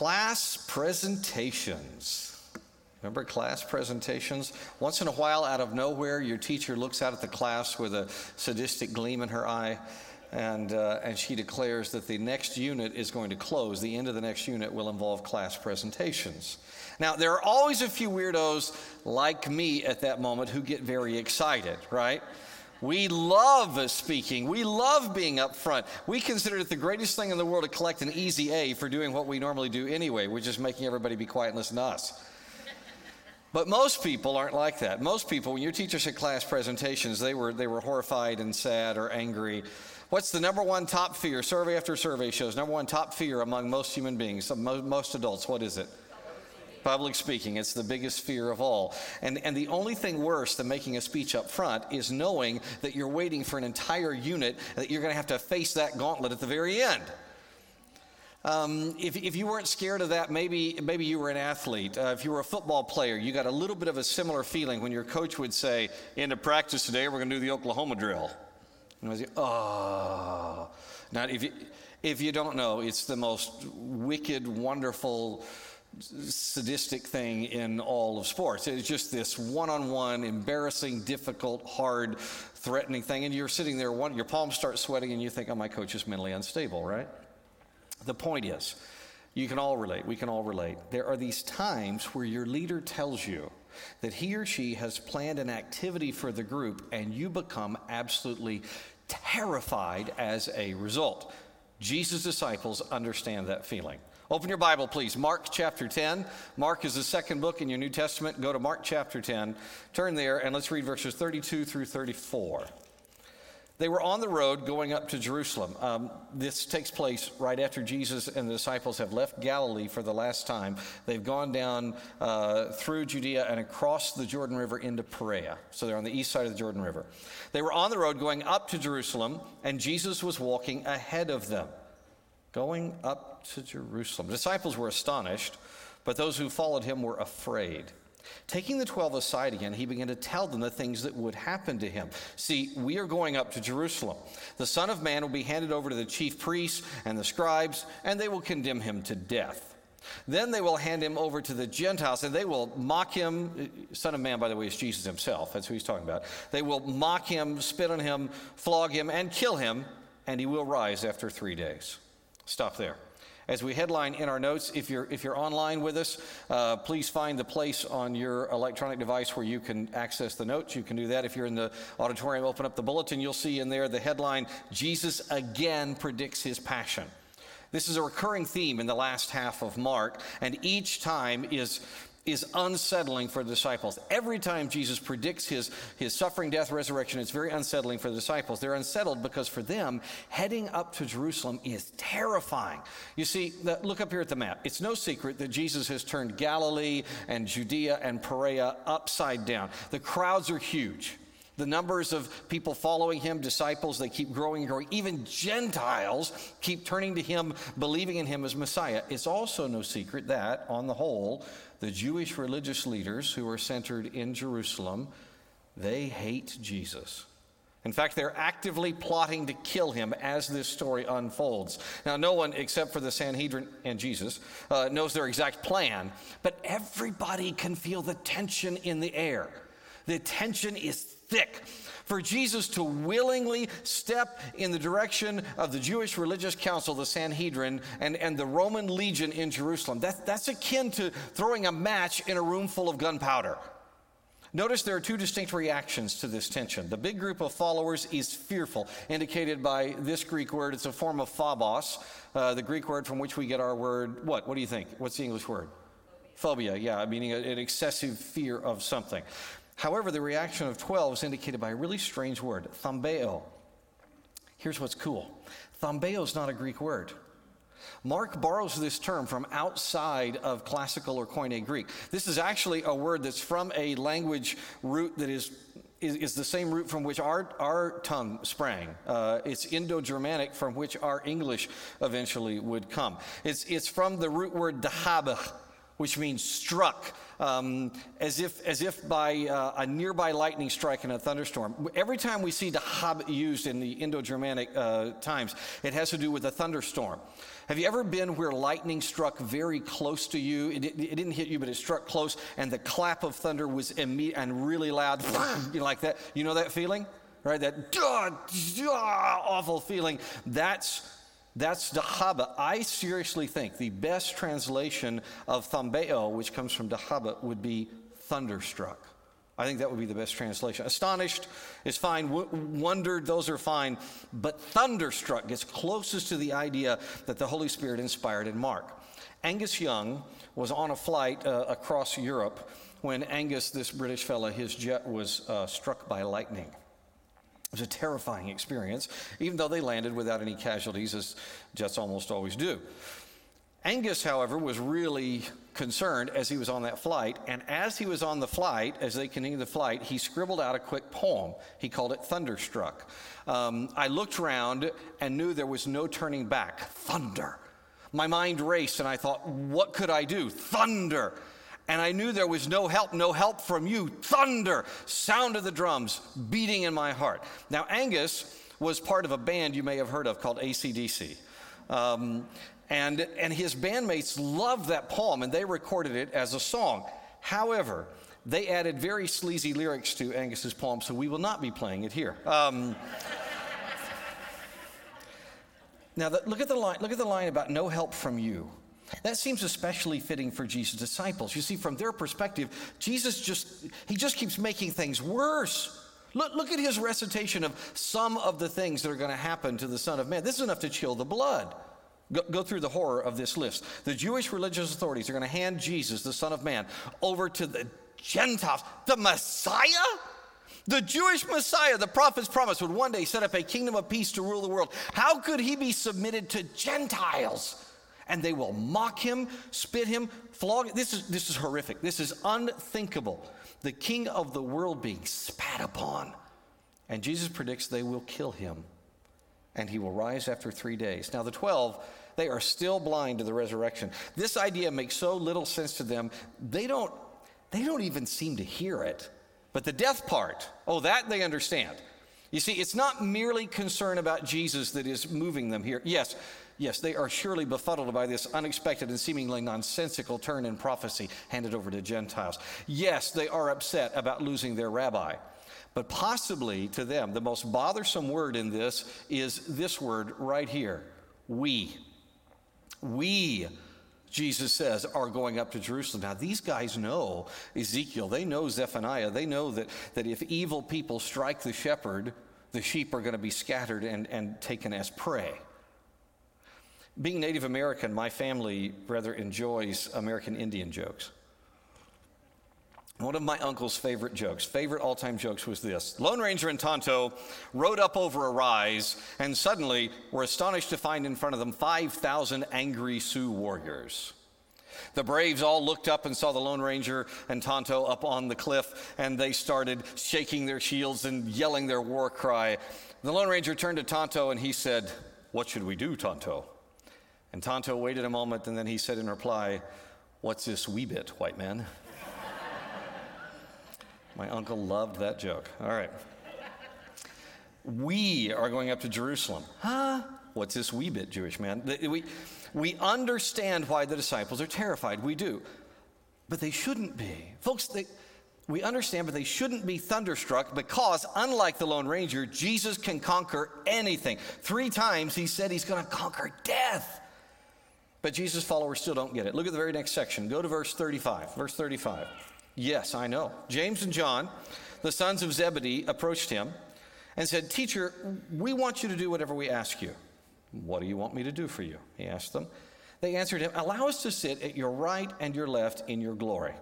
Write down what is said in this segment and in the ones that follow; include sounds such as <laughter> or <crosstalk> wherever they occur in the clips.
Class presentations. Remember class presentations? Once in a while, out of nowhere, your teacher looks out at the class with a sadistic gleam in her eye, and, uh, and she declares that the next unit is going to close. The end of the next unit will involve class presentations. Now, there are always a few weirdos like me at that moment who get very excited, right? We love speaking. We love being up front. We consider it the greatest thing in the world to collect an easy A for doing what we normally do anyway, which is making everybody be quiet and listen to us. But most people aren't like that. Most people, when your teacher said class presentations, they were, they were horrified and sad or angry. What's the number one top fear? Survey after survey shows number one top fear among most human beings, most adults. What is it? Public speaking, it's the biggest fear of all. And, and the only thing worse than making a speech up front is knowing that you're waiting for an entire unit, that you're going to have to face that gauntlet at the very end. Um, if, if you weren't scared of that, maybe, maybe you were an athlete. Uh, if you were a football player, you got a little bit of a similar feeling when your coach would say, Into practice today, we're going to do the Oklahoma drill. And I was like, oh. Now, if you, if you don't know, it's the most wicked, wonderful, sadistic thing in all of sports. It's just this one on one, embarrassing, difficult, hard, threatening thing. And you're sitting there, one, your palms start sweating, and you think, oh, my coach is mentally unstable, right? The point is, you can all relate. We can all relate. There are these times where your leader tells you that he or she has planned an activity for the group, and you become absolutely terrified as a result. Jesus' disciples understand that feeling. Open your Bible, please. Mark chapter 10. Mark is the second book in your New Testament. Go to Mark chapter 10. Turn there and let's read verses 32 through 34. They were on the road going up to Jerusalem. Um, this takes place right after Jesus and the disciples have left Galilee for the last time. They've gone down uh, through Judea and across the Jordan River into Perea. So they're on the east side of the Jordan River. They were on the road going up to Jerusalem, and Jesus was walking ahead of them, going up to Jerusalem. The disciples were astonished, but those who followed him were afraid. Taking the 12 aside again, he began to tell them the things that would happen to him. See, we are going up to Jerusalem. The Son of Man will be handed over to the chief priests and the scribes, and they will condemn him to death. Then they will hand him over to the Gentiles, and they will mock him. Son of Man, by the way, is Jesus himself. That's who he's talking about. They will mock him, spit on him, flog him, and kill him, and he will rise after three days. Stop there as we headline in our notes. If you're, if you're online with us, uh, please find the place on your electronic device where you can access the notes. You can do that. If you're in the auditorium, open up the bulletin, you'll see in there the headline Jesus again predicts his passion. This is a recurring theme in the last half of Mark, and each time is is unsettling for the disciples. Every time Jesus predicts his, his suffering, death, resurrection, it's very unsettling for the disciples. They're unsettled because for them, heading up to Jerusalem is terrifying. You see, look up here at the map. It's no secret that Jesus has turned Galilee and Judea and Perea upside down. The crowds are huge. The numbers of people following him, disciples, they keep growing and growing. Even Gentiles keep turning to him, believing in him as Messiah. It's also no secret that, on the whole, the Jewish religious leaders who are centered in Jerusalem, they hate Jesus. In fact, they're actively plotting to kill him as this story unfolds. Now, no one except for the Sanhedrin and Jesus uh, knows their exact plan, but everybody can feel the tension in the air. The tension is thick for Jesus to willingly step in the direction of the Jewish religious council, the Sanhedrin, and, and the Roman legion in Jerusalem. That, that's akin to throwing a match in a room full of gunpowder. Notice there are two distinct reactions to this tension. The big group of followers is fearful, indicated by this Greek word. It's a form of phobos, uh, the Greek word from which we get our word. What? What do you think? What's the English word? Phobia, yeah, meaning an excessive fear of something. However, the reaction of 12 is indicated by a really strange word, thambeo. Here's what's cool thambeo is not a Greek word. Mark borrows this term from outside of classical or Koine Greek. This is actually a word that's from a language root that is, is, is the same root from which our, our tongue sprang. Uh, it's Indo Germanic, from which our English eventually would come. It's, it's from the root word dahabach, which means struck, um, as, if, as if by uh, a nearby lightning strike in a thunderstorm. Every time we see dahab used in the Indo Germanic uh, times, it has to do with a thunderstorm. Have you ever been where lightning struck very close to you? It, it, it didn't hit you, but it struck close, and the clap of thunder was immediate and really loud, <laughs> you know, like that. You know that feeling? Right? That duh, duh, awful feeling. That's that's Dahaba. I seriously think the best translation of Thambeo, which comes from Dahaba, would be thunderstruck. I think that would be the best translation. Astonished is fine. W- wondered, those are fine. But thunderstruck gets closest to the idea that the Holy Spirit inspired in Mark. Angus Young was on a flight uh, across Europe when Angus, this British fellow, his jet was uh, struck by lightning. It was a terrifying experience, even though they landed without any casualties, as jets almost always do. Angus, however, was really concerned as he was on that flight, and as he was on the flight, as they continued the flight, he scribbled out a quick poem. He called it Thunderstruck. Um, I looked around and knew there was no turning back. Thunder. My mind raced, and I thought, what could I do? Thunder and I knew there was no help, no help from you. Thunder, sound of the drums beating in my heart. Now, Angus was part of a band you may have heard of called AC/DC. Um, and, and his bandmates loved that poem and they recorded it as a song. However, they added very sleazy lyrics to Angus's poem, so we will not be playing it here. Um, <laughs> now, the, look at the line. Look at the line about no help from you. That seems especially fitting for Jesus' disciples. You see, from their perspective, Jesus just, he just keeps making things worse. Look, look at his recitation of some of the things that are going to happen to the Son of Man. This is enough to chill the blood. Go, go through the horror of this list. The Jewish religious authorities are going to hand Jesus, the Son of Man, over to the Gentiles. The Messiah? The Jewish Messiah, the prophets promised, would one day set up a kingdom of peace to rule the world. How could he be submitted to Gentiles? And they will mock him, spit him, flog him. This is, this is horrific. This is unthinkable. The king of the world being spat upon. And Jesus predicts they will kill him and he will rise after three days. Now, the 12, they are still blind to the resurrection. This idea makes so little sense to them, they don't, they don't even seem to hear it. But the death part, oh, that they understand. You see, it's not merely concern about Jesus that is moving them here. Yes, Yes, they are surely befuddled by this unexpected and seemingly nonsensical turn in prophecy handed over to Gentiles. Yes, they are upset about losing their rabbi. But possibly to them, the most bothersome word in this is this word right here we. We, Jesus says, are going up to Jerusalem. Now, these guys know Ezekiel, they know Zephaniah, they know that, that if evil people strike the shepherd, the sheep are going to be scattered and, and taken as prey. Being Native American, my family rather enjoys American Indian jokes. One of my uncle's favorite jokes, favorite all time jokes, was this Lone Ranger and Tonto rode up over a rise and suddenly were astonished to find in front of them 5,000 angry Sioux warriors. The braves all looked up and saw the Lone Ranger and Tonto up on the cliff, and they started shaking their shields and yelling their war cry. The Lone Ranger turned to Tonto and he said, What should we do, Tonto? And Tonto waited a moment and then he said in reply, What's this wee bit, white man? <laughs> My uncle loved that joke. All right. We are going up to Jerusalem. Huh? What's this wee bit, Jewish man? We, we understand why the disciples are terrified. We do. But they shouldn't be. Folks, they, we understand, but they shouldn't be thunderstruck because, unlike the Lone Ranger, Jesus can conquer anything. Three times he said he's going to conquer death. But Jesus' followers still don't get it. Look at the very next section. Go to verse 35. Verse 35. Yes, I know. James and John, the sons of Zebedee, approached him and said, Teacher, we want you to do whatever we ask you. What do you want me to do for you? He asked them. They answered him, Allow us to sit at your right and your left in your glory.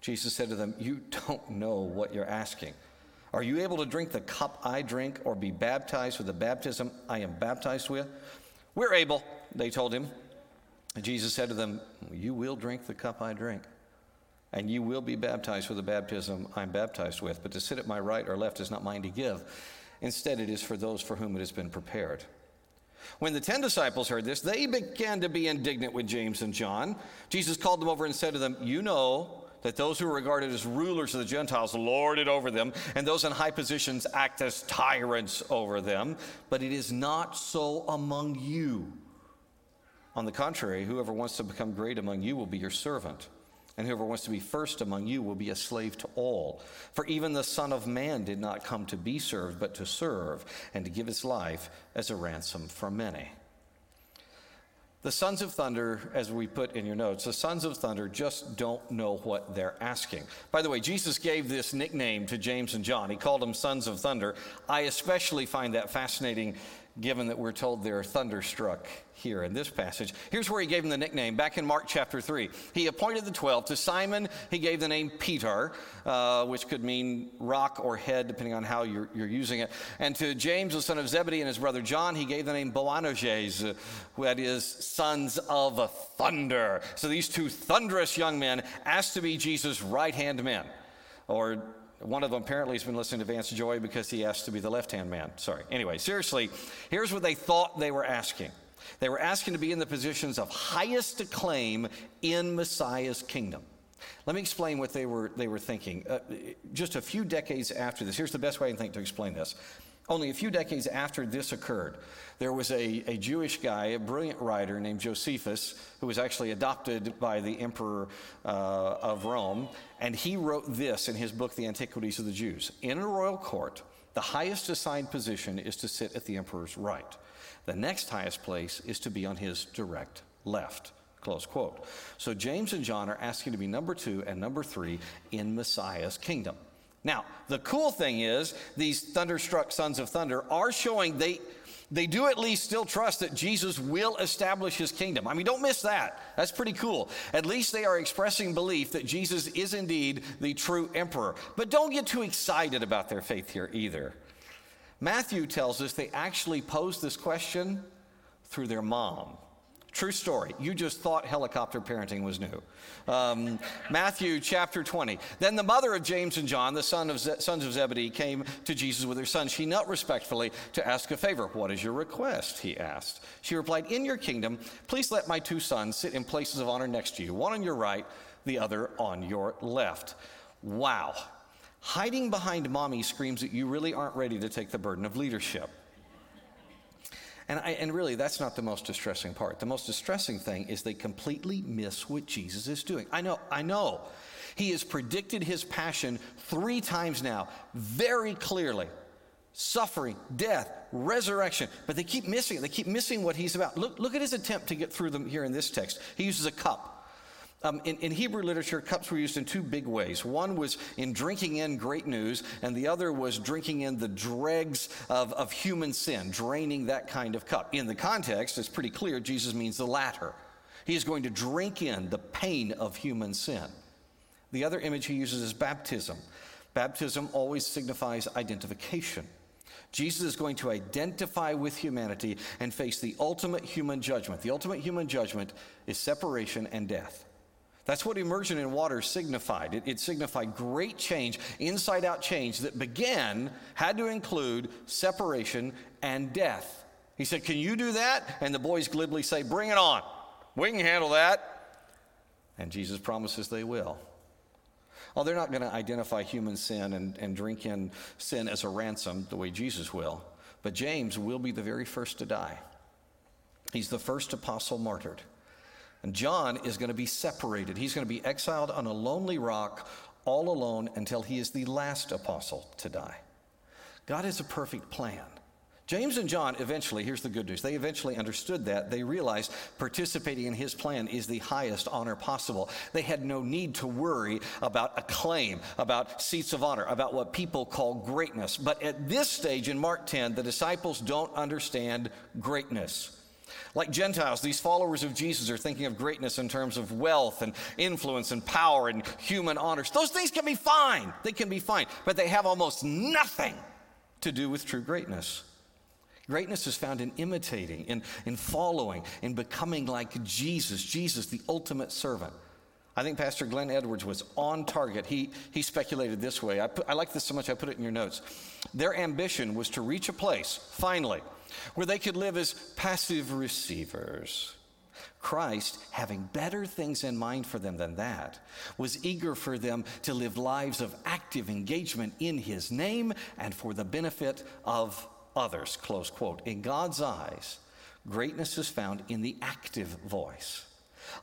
Jesus said to them, You don't know what you're asking. Are you able to drink the cup I drink or be baptized with the baptism I am baptized with? We're able, they told him. Jesus said to them, You will drink the cup I drink, and you will be baptized with the baptism I'm baptized with. But to sit at my right or left is not mine to give. Instead, it is for those for whom it has been prepared. When the ten disciples heard this, they began to be indignant with James and John. Jesus called them over and said to them, You know that those who are regarded as rulers of the Gentiles lord it over them, and those in high positions act as tyrants over them. But it is not so among you. On the contrary, whoever wants to become great among you will be your servant, and whoever wants to be first among you will be a slave to all. For even the Son of Man did not come to be served, but to serve, and to give his life as a ransom for many. The sons of thunder, as we put in your notes, the sons of thunder just don't know what they're asking. By the way, Jesus gave this nickname to James and John. He called them sons of thunder. I especially find that fascinating given that we're told they're thunderstruck here in this passage. Here's where he gave them the nickname back in Mark chapter 3. He appointed the 12. To Simon, he gave the name Peter, uh, which could mean rock or head, depending on how you're, you're, using it. And to James, the son of Zebedee, and his brother John, he gave the name Boanerges, uh, that is, sons of thunder. So these two thunderous young men asked to be Jesus' right hand men, or one of them apparently has been listening to Vance Joy because he asked to be the left hand man. Sorry. Anyway, seriously, here's what they thought they were asking they were asking to be in the positions of highest acclaim in Messiah's kingdom. Let me explain what they were, they were thinking. Uh, just a few decades after this, here's the best way I think to explain this. Only a few decades after this occurred, there was a, a Jewish guy, a brilliant writer named Josephus, who was actually adopted by the emperor uh, of Rome, and he wrote this in his book, The Antiquities of the Jews. In a royal court, the highest assigned position is to sit at the emperor's right. The next highest place is to be on his direct left. Close quote. So James and John are asking to be number two and number three in Messiah's kingdom. Now, the cool thing is, these thunderstruck sons of thunder are showing they, they do at least still trust that Jesus will establish his kingdom. I mean, don't miss that. That's pretty cool. At least they are expressing belief that Jesus is indeed the true emperor. But don't get too excited about their faith here either. Matthew tells us they actually posed this question through their mom. True story. You just thought helicopter parenting was new. Um, Matthew chapter 20. Then the mother of James and John, the son of Ze- sons of Zebedee, came to Jesus with her son. She knelt respectfully to ask a favor. What is your request? He asked. She replied, In your kingdom, please let my two sons sit in places of honor next to you, one on your right, the other on your left. Wow. Hiding behind mommy screams that you really aren't ready to take the burden of leadership. And, I, and really, that's not the most distressing part. The most distressing thing is they completely miss what Jesus is doing. I know, I know. He has predicted his passion three times now, very clearly suffering, death, resurrection. But they keep missing it. They keep missing what he's about. Look, look at his attempt to get through them here in this text. He uses a cup. Um, in, in, Hebrew literature, cups were used in two big ways. One was in drinking in great news, and the other was drinking in the dregs of, of human sin, draining that kind of cup. In the context, it's pretty clear Jesus means the latter. He is going to drink in the pain of human sin. The other image he uses is baptism. Baptism always signifies identification. Jesus is going to identify with humanity and face the ultimate human judgment. The ultimate human judgment is separation and death. That's what immersion in water signified. It, it, signified great change, inside out change that began, had to include separation and death. He said, Can you do that? And the boys glibly say, Bring it on. We can handle that. And Jesus promises they will. Well, they're not going to identify human sin and, and drink in sin as a ransom the way Jesus will. But James will be the very first to die. He's the first apostle martyred. And John is going to be separated. He's going to be exiled on a lonely rock, all alone, until he is the last apostle to die. God has a perfect plan. James and John eventually, here's the good news, they eventually understood that. They realized participating in his plan is the highest honor possible. They had no need to worry about acclaim, about seats of honor, about what people call greatness. But at this stage in Mark 10, the disciples don't understand greatness. Like Gentiles, these followers of Jesus are thinking of greatness in terms of wealth and influence and power and human honors. Those things can be fine. They can be fine, but they have almost nothing to do with true greatness. Greatness is found in imitating, in, in following, in becoming like Jesus, Jesus, the ultimate servant. I think Pastor Glenn Edwards was on target. He, he speculated this way. I, put, I like this so much, I put it in your notes. Their ambition was to reach a place, finally, where they could live as passive receivers. Christ, having better things in mind for them than that, was eager for them to live lives of active engagement in his name and for the benefit of others. Close quote. In God's eyes, greatness is found in the active voice,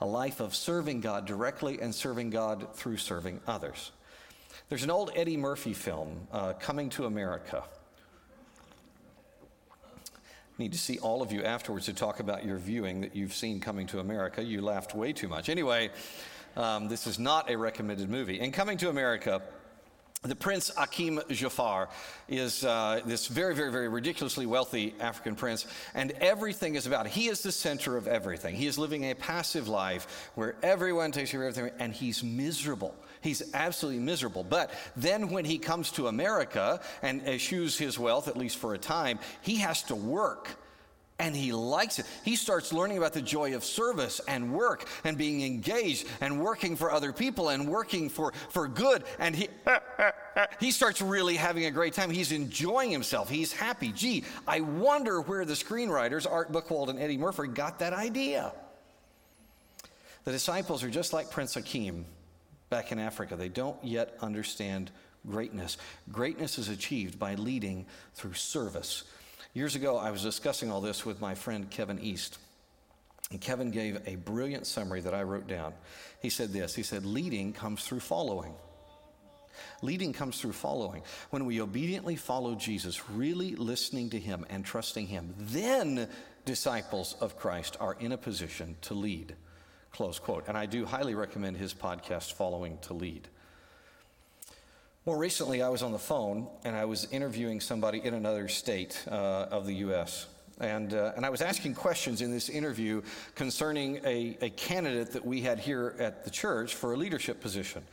a life of serving God directly and serving God through serving others. There's an old Eddie Murphy film, uh, Coming to America need to see all of you afterwards to talk about your viewing that you've seen coming to America. You laughed way too much. Anyway, um, this is not a recommended movie. And Coming to America, the Prince Akeem Joffer is uh, this very, very, very ridiculously wealthy African prince, and everything is about it. He is the center of everything. He is living a passive life where everyone takes care of everything, and he's miserable. He's absolutely miserable. But then when he comes to America and eschews his wealth, at least for a time, he has to work and he likes it. He starts learning about the joy of service and work and being engaged and working for other people and working for, for good. And he, <laughs> he starts really having a great time. He's enjoying himself. He's happy. Gee, I wonder where the screenwriters, Art Buchwald and Eddie Murphy, got that idea. The disciples are just like Prince Akeem back in Africa. They don't yet understand greatness. Greatness is achieved by leading through service. Years ago, I was discussing all this with my friend Kevin East. And Kevin gave a brilliant summary that I wrote down. He said this He said, Leading comes through following. Leading comes through following. When we obediently follow Jesus, really listening to him and trusting him, then disciples of Christ are in a position to lead. Close quote. And I do highly recommend his podcast, Following to Lead. More recently, I was on the phone and I was interviewing somebody in another state uh, of the U.S. And, uh, and I was asking questions in this interview concerning a, a candidate that we had here at the church for a leadership position.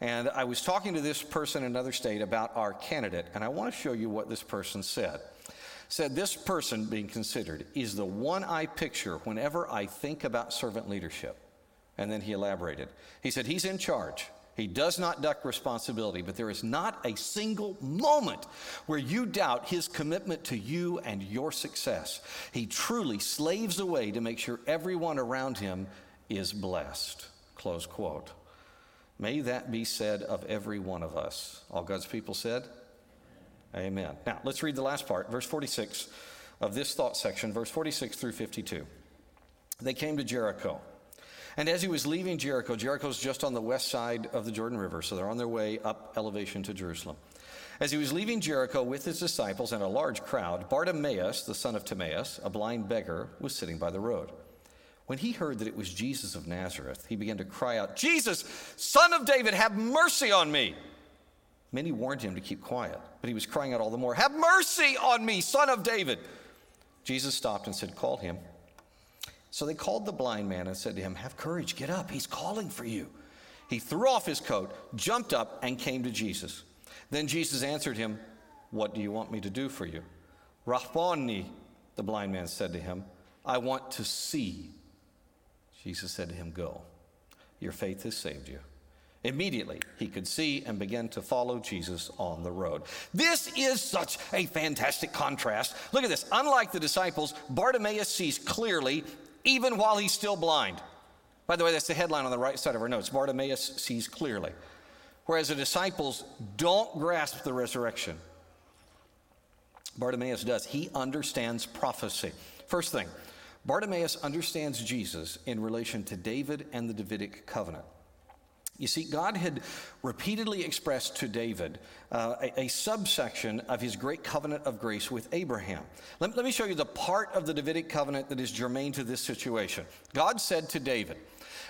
And I was talking to this person in another state about our candidate, and I want to show you what this person said. Said this person being considered is the one I picture whenever I think about servant leadership. And then he elaborated. He said, He's in charge. He does not duck responsibility, but there is not a single moment where you doubt his commitment to you and your success. He truly slaves away to make sure everyone around him is blessed. Close quote. May that be said of every one of us. All God's people said? Amen. Now, let's read the last part, verse 46 of this thought section, verse 46 through 52. They came to Jericho. And as he was leaving Jericho, Jericho's just on the west side of the Jordan River, so they're on their way up elevation to Jerusalem. As he was leaving Jericho with his disciples and a large crowd, Bartimaeus, the son of Timaeus, a blind beggar, was sitting by the road. When he heard that it was Jesus of Nazareth, he began to cry out, Jesus, son of David, have mercy on me. Many warned him to keep quiet, but he was crying out all the more, Have mercy on me, son of David. Jesus stopped and said, Call him. So they called the blind man and said to him, Have courage, get up, he's calling for you. He threw off his coat, jumped up, and came to Jesus. Then Jesus answered him, What do you want me to do for you? Rabboni, the blind man said to him, I want to see. Jesus said to him, Go, your faith has saved you. Immediately, he could see and began to follow Jesus on the road. This is such a fantastic contrast. Look at this. Unlike the disciples, Bartimaeus sees clearly even while he's still blind. By the way, that's the headline on the right side of our notes Bartimaeus sees clearly. Whereas the disciples don't grasp the resurrection. Bartimaeus does. He understands prophecy. First thing, Bartimaeus understands Jesus in relation to David and the Davidic covenant. You see, God had repeatedly expressed to David uh, a, a, subsection of his great covenant of grace with Abraham. Let, let me show you the part of the Davidic covenant that is germane to this situation. God said to David,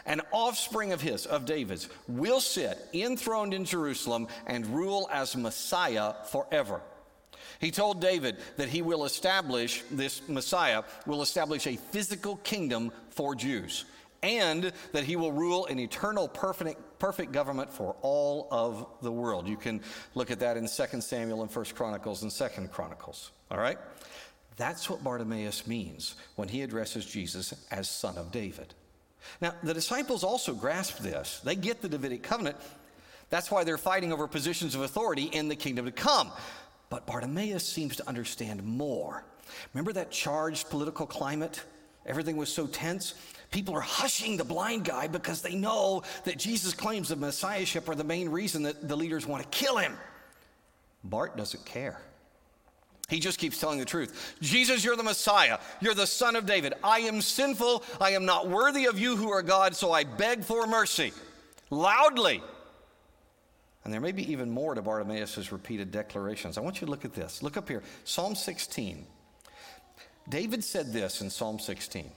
an offspring of his, of David's, will sit enthroned in Jerusalem and rule as Messiah forever. He told David that he will establish, this Messiah will establish a physical kingdom for Jews and that he will rule an eternal perfect, perfect government for all of the world. You can look at that in 2 Samuel and 1 Chronicles and 2 Chronicles. All right? That's what Bartimaeus means when he addresses Jesus as son of David. Now, the disciples also grasp this. They get the Davidic covenant. That's why they're fighting over positions of authority in the kingdom to come. But Bartimaeus seems to understand more. Remember that charged political climate? Everything was so tense. People are hushing the blind guy because they know that Jesus' claims of messiahship are the main reason that the leaders want to kill him. Bart doesn't care. He just keeps telling the truth. Jesus, you're the Messiah. You're the Son of David. I am sinful. I am not worthy of you who are God, so I beg for mercy. Loudly. And there may be even more to Bartimaeus' repeated declarations. I want you to look at this. Look up here. Psalm 16. David said this in Psalm 16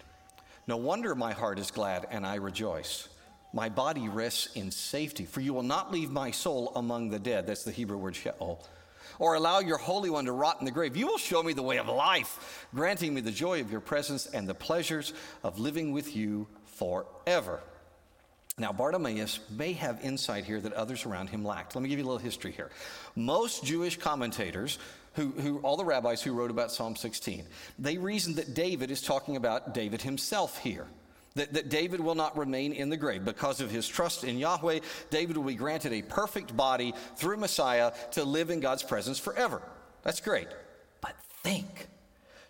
No wonder my heart is glad and I rejoice. My body rests in safety, for you will not leave my soul among the dead. That's the Hebrew word sheol. Or allow your Holy One to rot in the grave. You will show me the way of life, granting me the joy of your presence and the pleasures of living with you forever. Now, Bartimaeus may have insight here that others around him lacked. Let me give you a little history here. Most Jewish commentators, who, who, all the rabbis who wrote about Psalm 16, they reasoned that David is talking about David himself here. That, that David will not remain in the grave. Because of his trust in Yahweh, David will be granted a perfect body through Messiah to live in God's presence forever. That's great. But think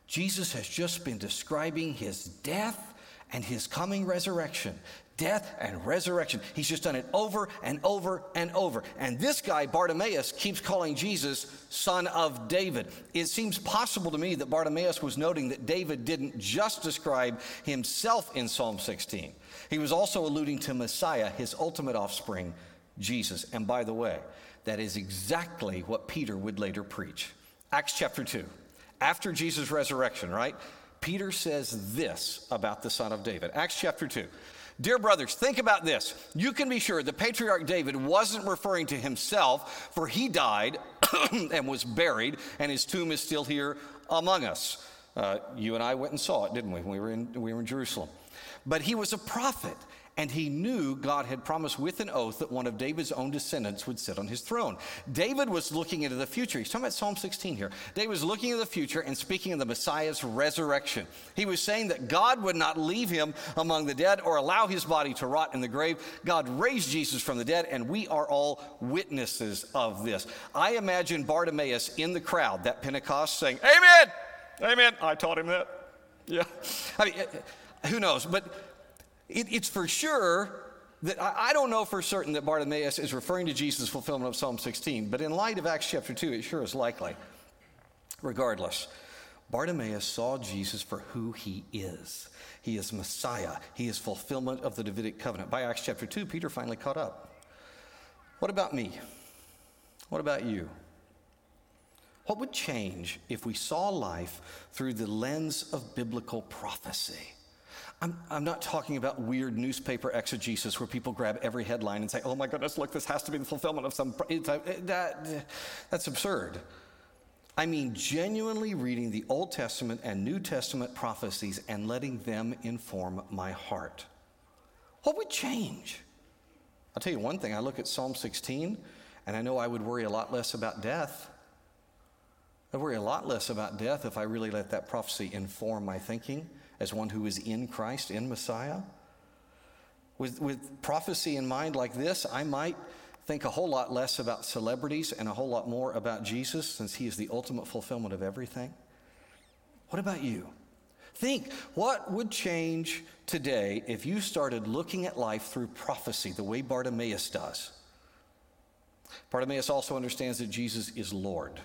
Jesus has just been describing his death and his coming resurrection death and resurrection. He's just done it over and over and over. And this guy, Bartimaeus, keeps calling Jesus son of David. It seems possible to me that Bartimaeus was noting that David didn't just describe himself in Psalm 16, he was also alluding to Messiah, his ultimate offspring, Jesus. And by the way, that is exactly what Peter would later preach. Acts chapter 2. After Jesus' resurrection, right? Peter says this about the Son of David. Acts chapter 2. Dear brothers, think about this. You can be sure the patriarch David wasn't referring to himself, for he died <coughs> and was buried, and his tomb is still here among us. Uh, you and I went and saw it, didn't we? We were in, we were in Jerusalem. But he was a prophet and he knew God had promised with an oath that one of David's own descendants would sit on his throne. David was looking into the future. He's talking about Psalm 16 here. David was looking into the future and speaking of the Messiah's resurrection. He was saying that God would not leave him among the dead or allow his body to rot in the grave. God raised Jesus from the dead, and we are all witnesses of this. I imagine Bartimaeus in the crowd that Pentecost saying, Amen! Amen! I taught him that. Yeah. I mean, who knows? But it, it's for sure that I, I, don't know for certain that Bartimaeus is referring to Jesus' fulfillment of Psalm 16, but in light of Acts chapter 2, it sure is likely. Regardless, Bartimaeus saw Jesus for who he is. He is Messiah, he is fulfillment of the Davidic covenant. By Acts chapter 2, Peter finally caught up. What about me? What about you? What would change if we saw life through the lens of biblical prophecy? I'm, I'm not talking about weird newspaper exegesis where people grab every headline and say, oh my goodness, look, this has to be the fulfillment of some. Uh, that, that's absurd. I mean, genuinely reading the Old Testament and New Testament prophecies and letting them inform my heart. What would change? I'll tell you one thing I look at Psalm 16 and I know I would worry a lot less about death. I worry a lot less about death if I really let that prophecy inform my thinking as one who is in Christ, in Messiah. With, with prophecy in mind like this, I might think a whole lot less about celebrities and a whole lot more about Jesus since he is the ultimate fulfillment of everything. What about you? Think what would change today if you started looking at life through prophecy the way Bartimaeus does? Bartimaeus also understands that Jesus is Lord.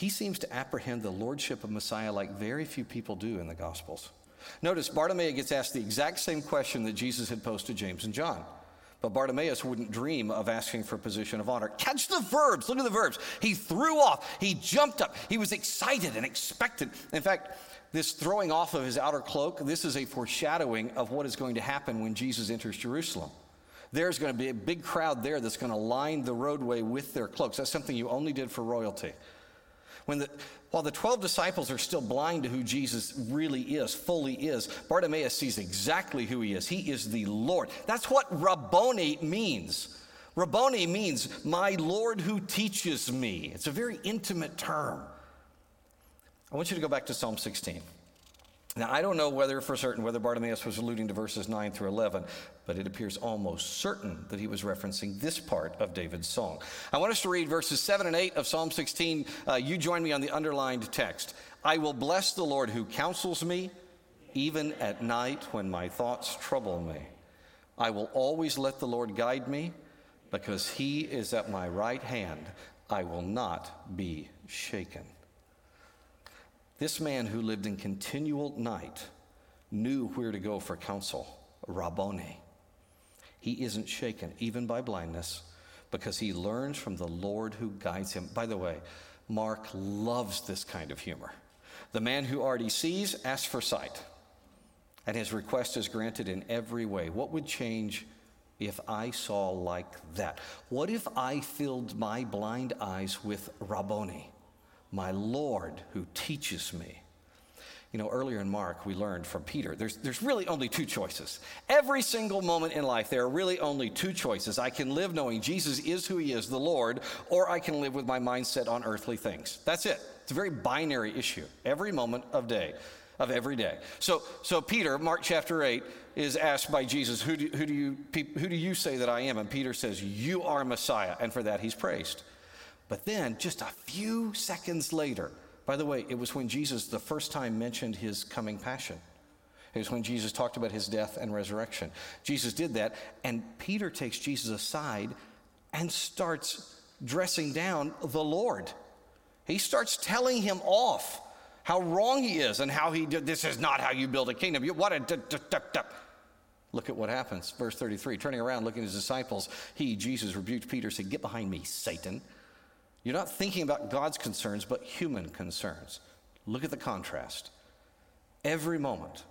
He seems to apprehend the lordship of Messiah like very few people do in the Gospels. Notice Bartimaeus gets asked the exact same question that Jesus had posed to James and John. But Bartimaeus wouldn't dream of asking for a position of honor. Catch the verbs. Look at the verbs. He threw off. He jumped up. He was excited and expectant. In fact, this throwing off of his outer cloak, this is a foreshadowing of what is going to happen when Jesus enters Jerusalem. There's going to be a big crowd there that's going to line the roadway with their cloaks. That's something you only did for royalty. When the, while the 12 disciples are still blind to who Jesus really is, fully is, Bartimaeus sees exactly who he is. He is the Lord. That's what Rabboni means. Rabboni means my Lord who teaches me. It's a very intimate term. I want you to go back to Psalm 16. Now, I don't know whether for certain whether Bartimaeus was alluding to verses 9 through 11, but it appears almost certain that he was referencing this part of David's song. I want us to read verses 7 and 8 of Psalm 16. Uh, you join me on the underlined text. I will bless the Lord who counsels me, even at night when my thoughts trouble me. I will always let the Lord guide me, because he is at my right hand. I will not be shaken. This man who lived in continual night knew where to go for counsel, Rabboni. He isn't shaken, even by blindness, because he learns from the Lord who guides him. By the way, Mark loves this kind of humor. The man who already sees asks for sight, and his request is granted in every way. What would change if I saw like that? What if I filled my blind eyes with Rabboni? My Lord who teaches me. You know, earlier in Mark, we learned from Peter there's, there's really only two choices. Every single moment in life, there are really only two choices. I can live knowing Jesus is who he is, the Lord, or I can live with my mindset on earthly things. That's it. It's a very binary issue, every moment of day. Of every day. So, so Peter, Mark chapter 8, is asked by Jesus, who do, who, do you, who do you say that I am? And Peter says, You are Messiah. And for that, he's praised. But then, just a few seconds later, by the way, it was when Jesus the first time mentioned his coming passion. It was when Jesus talked about his death and resurrection. Jesus did that, and Peter takes Jesus aside and starts dressing down the Lord. He starts telling him off how wrong he is and how he did this is not how you build a kingdom. You, what a Look at what happens. Verse 33, turning around, looking at his disciples, he, Jesus, rebuked Peter, said, Get behind me, Satan. You're not thinking about God's concerns, but human concerns. Look at the contrast. Every moment.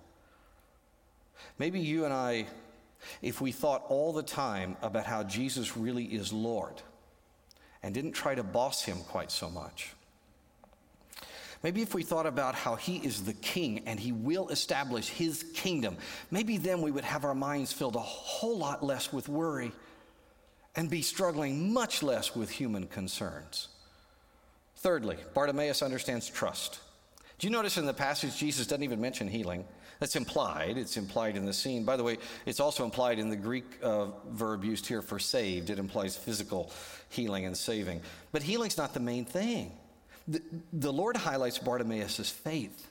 Maybe you and I, if we thought all the time about how Jesus really is Lord and didn't try to boss him quite so much. Maybe if we thought about how he is the king and he will establish his kingdom, maybe then we would have our minds filled a whole lot less with worry and be struggling much less with human concerns. Thirdly, Bartimaeus understands trust. Do you notice in the passage Jesus doesn't even mention healing? That's implied. It's implied in the scene. By the way, it's also implied in the Greek uh, verb used here for saved. It implies physical healing and saving. But healing's not the main thing. The, the Lord highlights Bartimaeus' faith.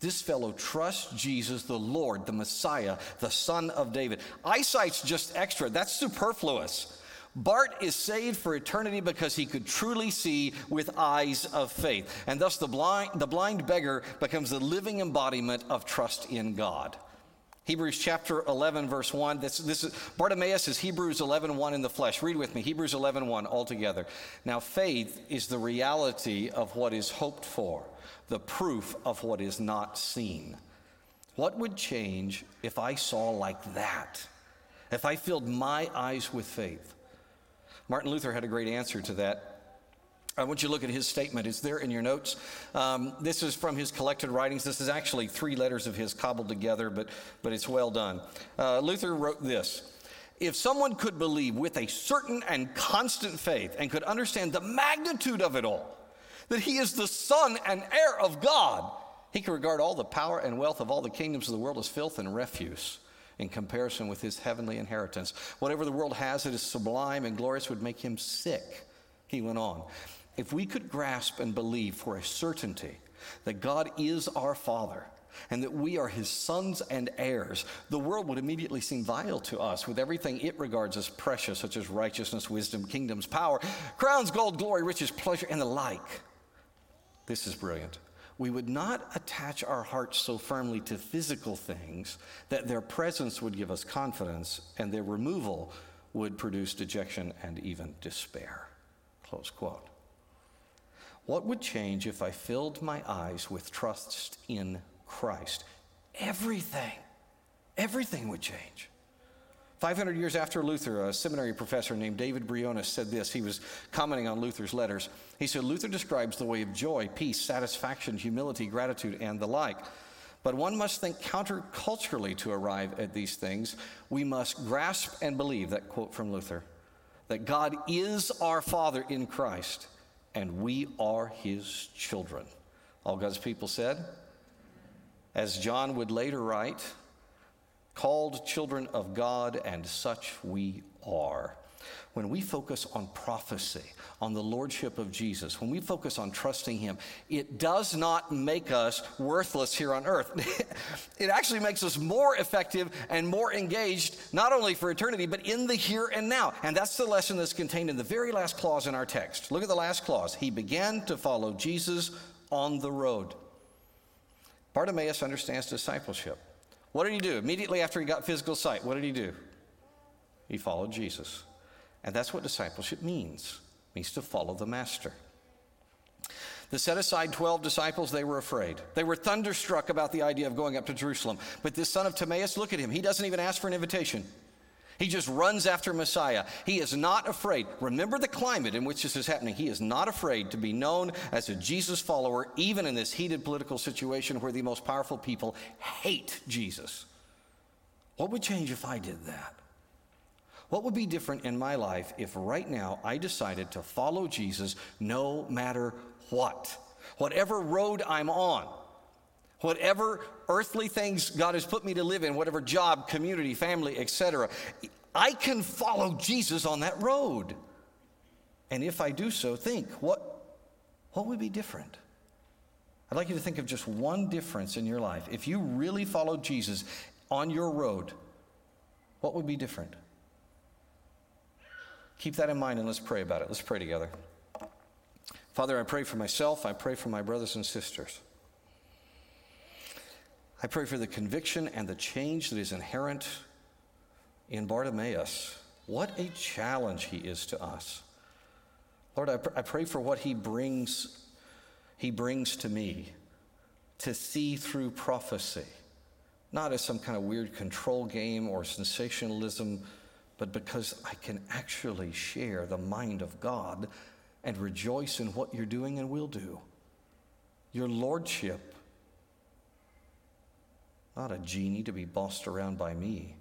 This fellow trusts Jesus, the Lord, the Messiah, the Son of David. Eyesight's just extra. That's superfluous. Bart is saved for eternity because he could truly see with eyes of faith. And thus the blind, the blind beggar becomes the living embodiment of trust in God. Hebrews chapter 11, verse 1. This, this is, Bartimaeus is Hebrews 11, 1 in the flesh. Read with me Hebrews 11, 1 all together. Now, faith is the reality of what is hoped for, the proof of what is not seen. What would change if I saw like that? If I filled my eyes with faith? Martin Luther had a great answer to that. I want you to look at his statement. It's there in your notes. Um, this is from his collected writings. This is actually three letters of his cobbled together, but, but it's well done. Uh, Luther wrote this If someone could believe with a certain and constant faith and could understand the magnitude of it all, that he is the Son and heir of God, he could regard all the power and wealth of all the kingdoms of the world as filth and refuse in comparison with his heavenly inheritance. Whatever the world has that is sublime and glorious would make him sick, he went on. If we could grasp and believe for a certainty that God is our Father, and that we are his sons and heirs, the world would immediately seem vile to us with everything it regards as precious, such as righteousness, wisdom, kingdoms, power, crowns, gold, glory, riches, pleasure, and the like. This is brilliant we would not attach our hearts so firmly to physical things that their presence would give us confidence and their removal would produce dejection and even despair. Close quote. What would change if I filled my eyes with trust in Christ? Everything. Everything would change. 500 years after Luther, a seminary professor named David Briones said this. He was commenting on Luther's letters. He said, Luther describes the way of joy, peace, satisfaction, humility, gratitude, and the like. But one must think counterculturally to arrive at these things. We must grasp and believe, that quote from Luther, that God is our Father in Christ, and we are his children. All God's people said, as John would later write, called children of God, and such we are. When we focus on prophecy, on the lordship of Jesus, when we focus on trusting Him, it does not make us worthless here on earth. <laughs> it actually makes us more effective and more engaged, not only for eternity, but in the here and now. And that's the lesson that's contained in the very last clause in our text. Look at the last clause. He began to follow Jesus on the road. Bartimaeus understands discipleship. What did he do? Immediately after he got physical sight, what did he do? He followed Jesus. And that's what discipleship means. It means to follow the master. The set aside 12 disciples, they were afraid. They were thunderstruck about the idea of going up to Jerusalem. But this son of Timaeus, look at him. He doesn't even ask for an invitation. He just runs after Messiah. He is not afraid. Remember the climate in which this is happening. He is not afraid to be known as a Jesus follower, even in this heated political situation where the most powerful people hate Jesus. What would change if I did that? What would be different in my life if right now I decided to follow Jesus no matter what? Whatever road I'm on, whatever earthly things God has put me to live in, whatever job, community, family, etc., I can follow Jesus on that road. And if I do so, think what, what would be different? I'd like you to think of just one difference in your life. If you really followed Jesus on your road, what would be different? Keep that in mind and let's pray about it. Let's pray together. Father, I pray for myself. I pray for my brothers and sisters. I pray for the conviction and the change that is inherent in Bartimaeus. What a challenge he is to us. Lord, I, pr- I pray for what he brings, he brings to me to see through prophecy, not as some kind of weird control game or sensationalism, but because I can actually share the mind of God and rejoice in what you're doing and will do. Your lordship not a genie to be bossed around by me,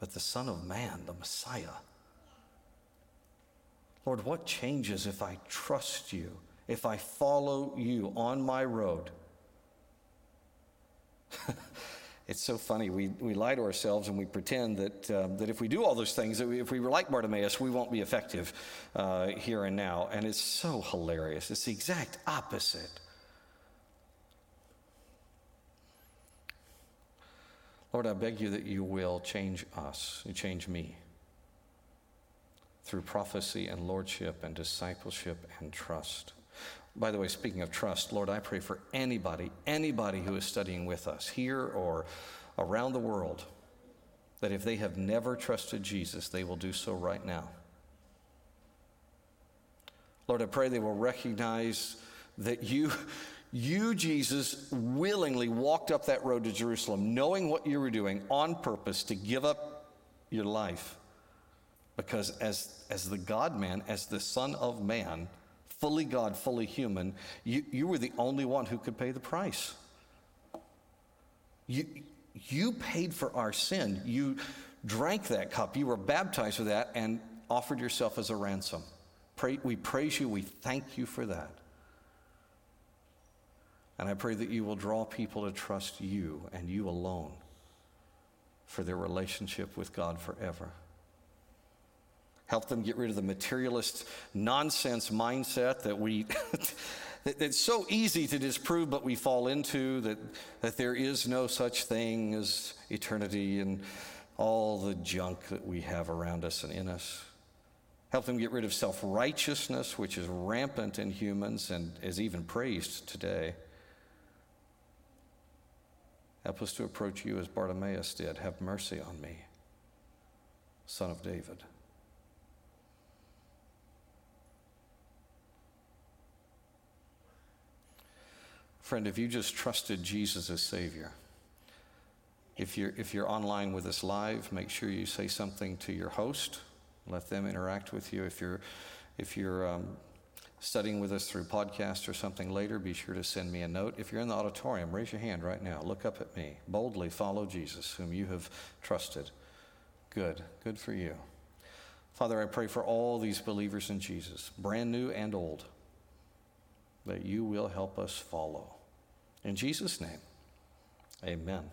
but the Son of Man, the Messiah. Lord, what changes if I trust you, if I follow you on my road? <laughs> it's so funny. We, we lie to ourselves and we pretend that, um, that if we do all those things, that we, if we were like Bartimaeus, we won't be effective uh, here and now. And it's so hilarious. It's the exact opposite. Lord, I beg you that you will change us, you change me through prophecy and lordship and discipleship and trust. By the way, speaking of trust, Lord, I pray for anybody, anybody who is studying with us here or around the world, that if they have never trusted Jesus, they will do so right now. Lord, I pray they will recognize that you you, Jesus, willingly walked up that road to Jerusalem, knowing what you were doing on purpose to give up your life. Because as, as the God man, as the Son of Man, fully God, fully human, you, you were the only one who could pay the price. You, you paid for our sin. You drank that cup. You were baptized with that and offered yourself as a ransom. Pray, we praise you. We thank you for that. And I pray that you will draw people to trust you and you alone for their relationship with God forever. Help them get rid of the materialist nonsense mindset that we. <laughs> It's so easy to disprove, but we fall into that, that there is no such thing as eternity and all the junk that we have around us and in us. Help them get rid of self righteousness, which is rampant in humans and is even praised today. Help us to approach you as Bartimaeus did. Have mercy on me, son of David. Friend, if you just trusted Jesus as Savior, if you're, if you're online with us live, make sure you say something to your host. Let them interact with you. If you're, if you're um, studying with us through podcast or something later, be sure to send me a note. If you're in the auditorium, raise your hand right now. Look up at me. Boldly follow Jesus, whom you have trusted. Good. Good for you. Father, I pray for all these believers in Jesus, brand new and old, that you will help us follow. In Jesus' name, amen.